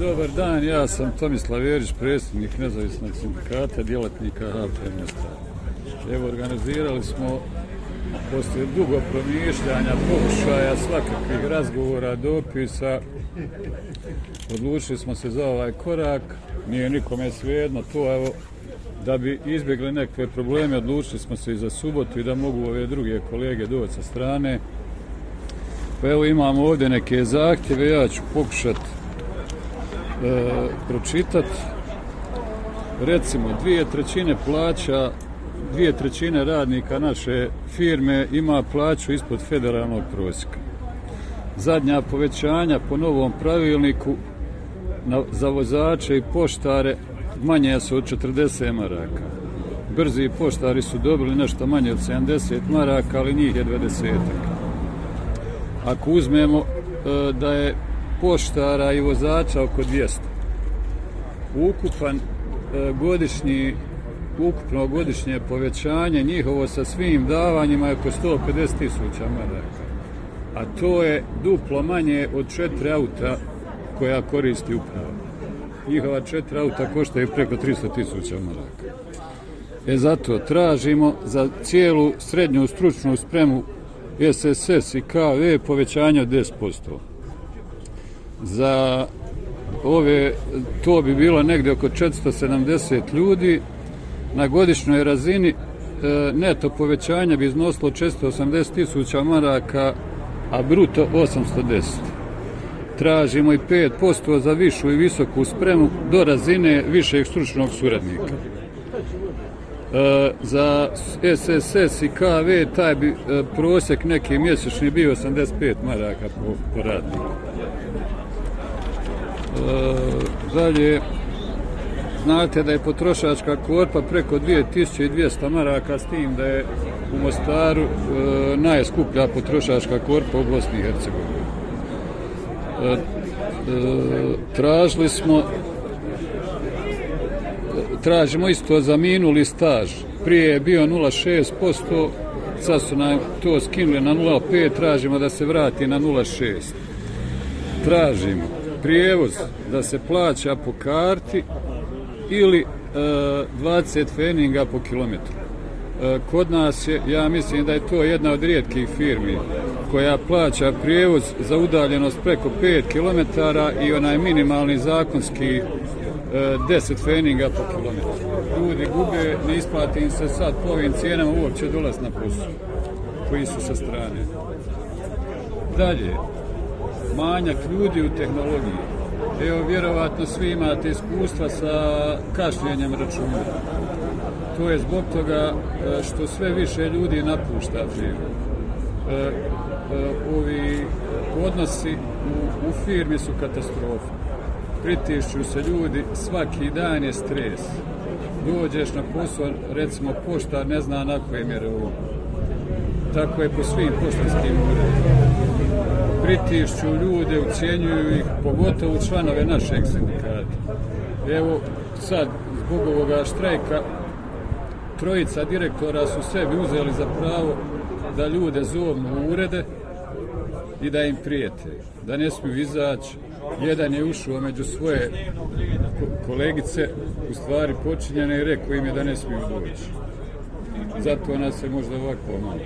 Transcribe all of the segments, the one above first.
Dobar dan, ja sam Tomislav Jerić, predsjednik nezavisnog sindikata, djelatnika HPM. Evo, organizirali smo poslije dugo promišljanja, pokušaja, svakakvih razgovora, dopisa, odlučili smo se za ovaj korak, nije nikome svejedno to, evo, da bi izbjegli neke probleme, odlučili smo se i za subotu i da mogu ove druge kolege doći sa strane. Pa evo imamo ovdje neke zahtjeve, ja ću pokušati e. Recimo, dvije trećine plaća, dvije trećine radnika naše firme ima plaću ispod federalnog prosjeka. Zadnja povećanja po novom pravilniku na, za vozače i poštare manje su od 40 maraka. Brzi poštari su dobili nešto manje od 70 maraka, ali njih je 20. Ako uzmemo e, da je poštara i vozača oko 200, ukupan e, godišnji ukupno godišnje povećanje njihovo sa svim davanjima je oko 150 tisuća maraka. A to je duplo manje od četiri auta koja koristi upravo njihova četiri auta koštaju preko 300 tisuća maraka. E zato tražimo za cijelu srednju stručnu spremu SSS i KV povećanje od 10%. Za ove, to bi bilo negde oko 470 ljudi, na godišnjoj razini e, neto povećanja bi iznosilo 480 tisuća maraka, a bruto 810 tražimo i 5% za višu i visoku spremu do razine višeg stručnog suradnika. E, za SSS i KV taj bi e, prosjek neki mjesečni bio 85 maraka po, po radniku. E, dalje, znate da je potrošačka korpa preko 2200 maraka s tim da je u Mostaru e, najskuplja potrošačka korpa u Bosni i Hercegovini. E, tražili smo tražimo isto za minuli staž. Prije je bio 0,6% sad su nam to skinuli na 0,5 tražimo da se vrati na 0,6 tražimo prijevoz da se plaća po karti ili e, 20 feninga po kilometru. E, kod nas je, ja mislim da je to jedna od rijetkih firmi koja plaća prijevoz za udaljenost preko 5 km i onaj minimalni zakonski Eh, 10 feninga po kilometru. Ljudi gube, ne isplati im se sad po ovim cijenama uopće dolaz na posao koji su sa strane. Dalje, manjak ljudi u tehnologiji. Evo, vjerovatno svi imate iskustva sa kašljenjem računa to je zbog toga eh, što sve više ljudi napušta firmu. Eh, ovi odnosi u, u firmi su katastrofa. Pritišću se ljudi, svaki dan je stres. Dođeš na posao, recimo poštar ne zna na koje mjere ovo. Tako je po svim poštarskim uredima. Pritišću ljude, ucijenjuju ih, pogotovo članove našeg sindikata. Evo, sad, zbog ovoga štrajka, trojica direktora su sebi uzeli za pravo da ljude zovnu u urede i da im prijete, da ne smiju izaći. Jedan je ušao među svoje kolegice, u stvari počinjene i rekao im je da ne smiju doći. Zato nas je možda ovako malo.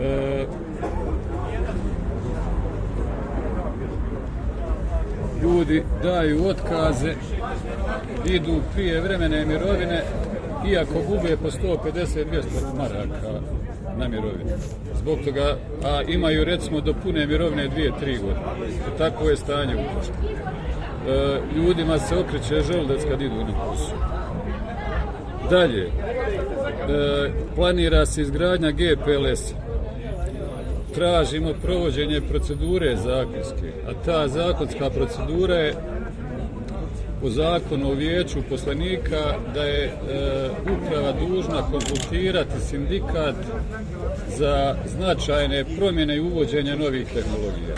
E, ljudi daju otkaze, idu prije vremene mirovine, iako gube po 150-200 maraka na mirovine. Zbog toga, a imaju recimo do pune mirovine 2-3 godine. Tako je stanje u poštu. E, ljudima se okreće želudac kad idu na posao. Dalje, e, planira se izgradnja GPLS. Tražimo provođenje procedure zakonske, a ta zakonska procedura je po zakonu o vijeću poslanika da je e, uprava dužna konsultirati sindikat za značajne promjene i uvođenje novih tehnologija.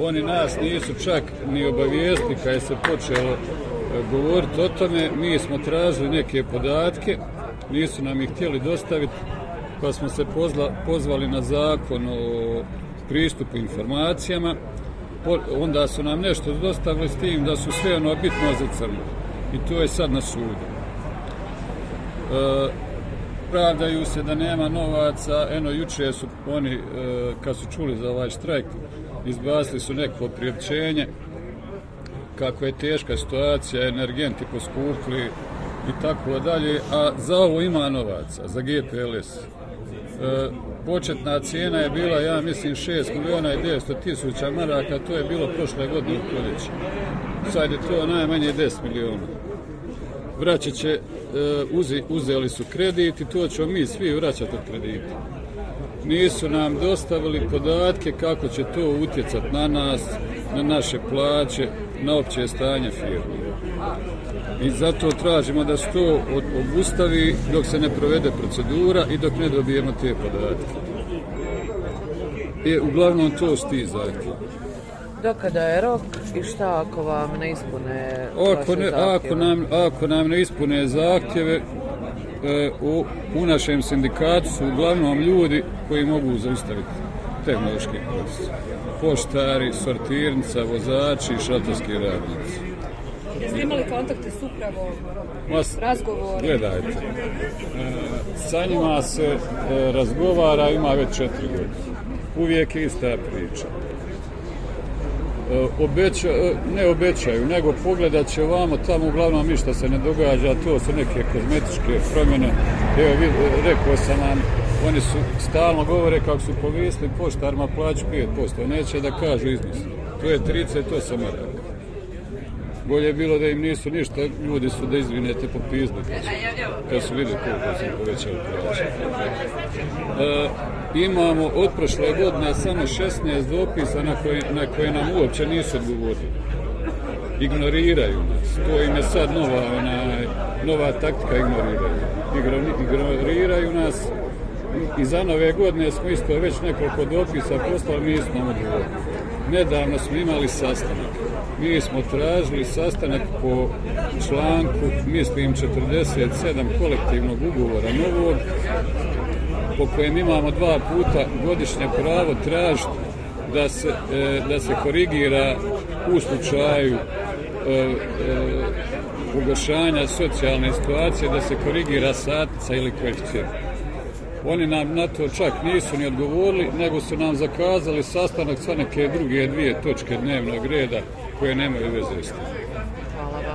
Oni nas nisu čak ni obavijestili kada je se počelo e, govoriti o tome. Mi smo tražili neke podatke, nisu nam ih htjeli dostaviti, pa smo se pozla, pozvali na zakon o pristupu informacijama onda su nam nešto dostavili s tim da su sve ono bitno za crno. I to je sad na sudu. E, pravdaju se da nema novaca, eno juče su oni, e, kad su čuli za ovaj štrajk, izbacili su neko priopćenje kako je teška situacija, energenti poskupli i tako dalje, a za ovo ima novaca, za GPLS. E, početna cijena je bila, ja mislim, 6 miliona i 900 tisuća maraka, to je bilo prošle godine u proljeće. Sad je to najmanje 10 miliona. Vraćat će, e, uzi, uzeli su kredit i to ćemo mi svi vraćati od kredita. Nisu nam dostavili podatke kako će to utjecat na nas, na naše plaće, na opće stanje firme. I zato tražimo da se to obustavi dok se ne provede procedura i dok ne dobijemo te podatke. I uglavnom to su ti zahtjevi. Dokada je rok i šta ako vam ne ispune Ako, ne, ako, nam, ako nam ne ispune zahtjeve, e, u, u našem sindikatu su uglavnom ljudi koji mogu zaustaviti tehnološki proces. Poštari, sortirnica, vozači i šatorski radnici. Jeste imali kontakte s upravom, Mas, razgovor? gledajte, e, sa njima se e, razgovara, ima već četiri godine. Uvijek je ista priča. E, obeća, e, ne obećaju, nego pogledat će ovamo, tamo uglavnom ništa se ne događa, to su neke kozmetičke promjene. Evo, vid, e, rekao sam vam, oni su stalno govore kako su povisli poštarima plaću 5%, neće da kažu iznos. To je 38 maraka. Bolje je bilo da im nisu ništa, ljudi su da izvinete po pizdu. Kad su vidi koliko su povećali plaće. E, imamo od prošle godine samo 16 dopisa na koje, na koje nam uopće nisu odgovorili. Ignoriraju nas. To im je sad nova, onaj, nova taktika ignoriraju. Igro- Ignoriraju nas i za nove godine smo isto već nekoliko dopisa poslali, mi smo odgovorili. Nedavno smo imali sastanak. Mi smo tražili sastanak po članku, mislim, 47 kolektivnog ugovora novog, po kojem imamo dva puta godišnje pravo tražiti da se, e, da se korigira u slučaju e, e, socijalne situacije, da se korigira satnica ili koeficijent. Oni nam na to čak nisu ni odgovorili, nego su nam zakazali sastanak sa neke druge dvije točke dnevnog reda koje nemaju veze s tim.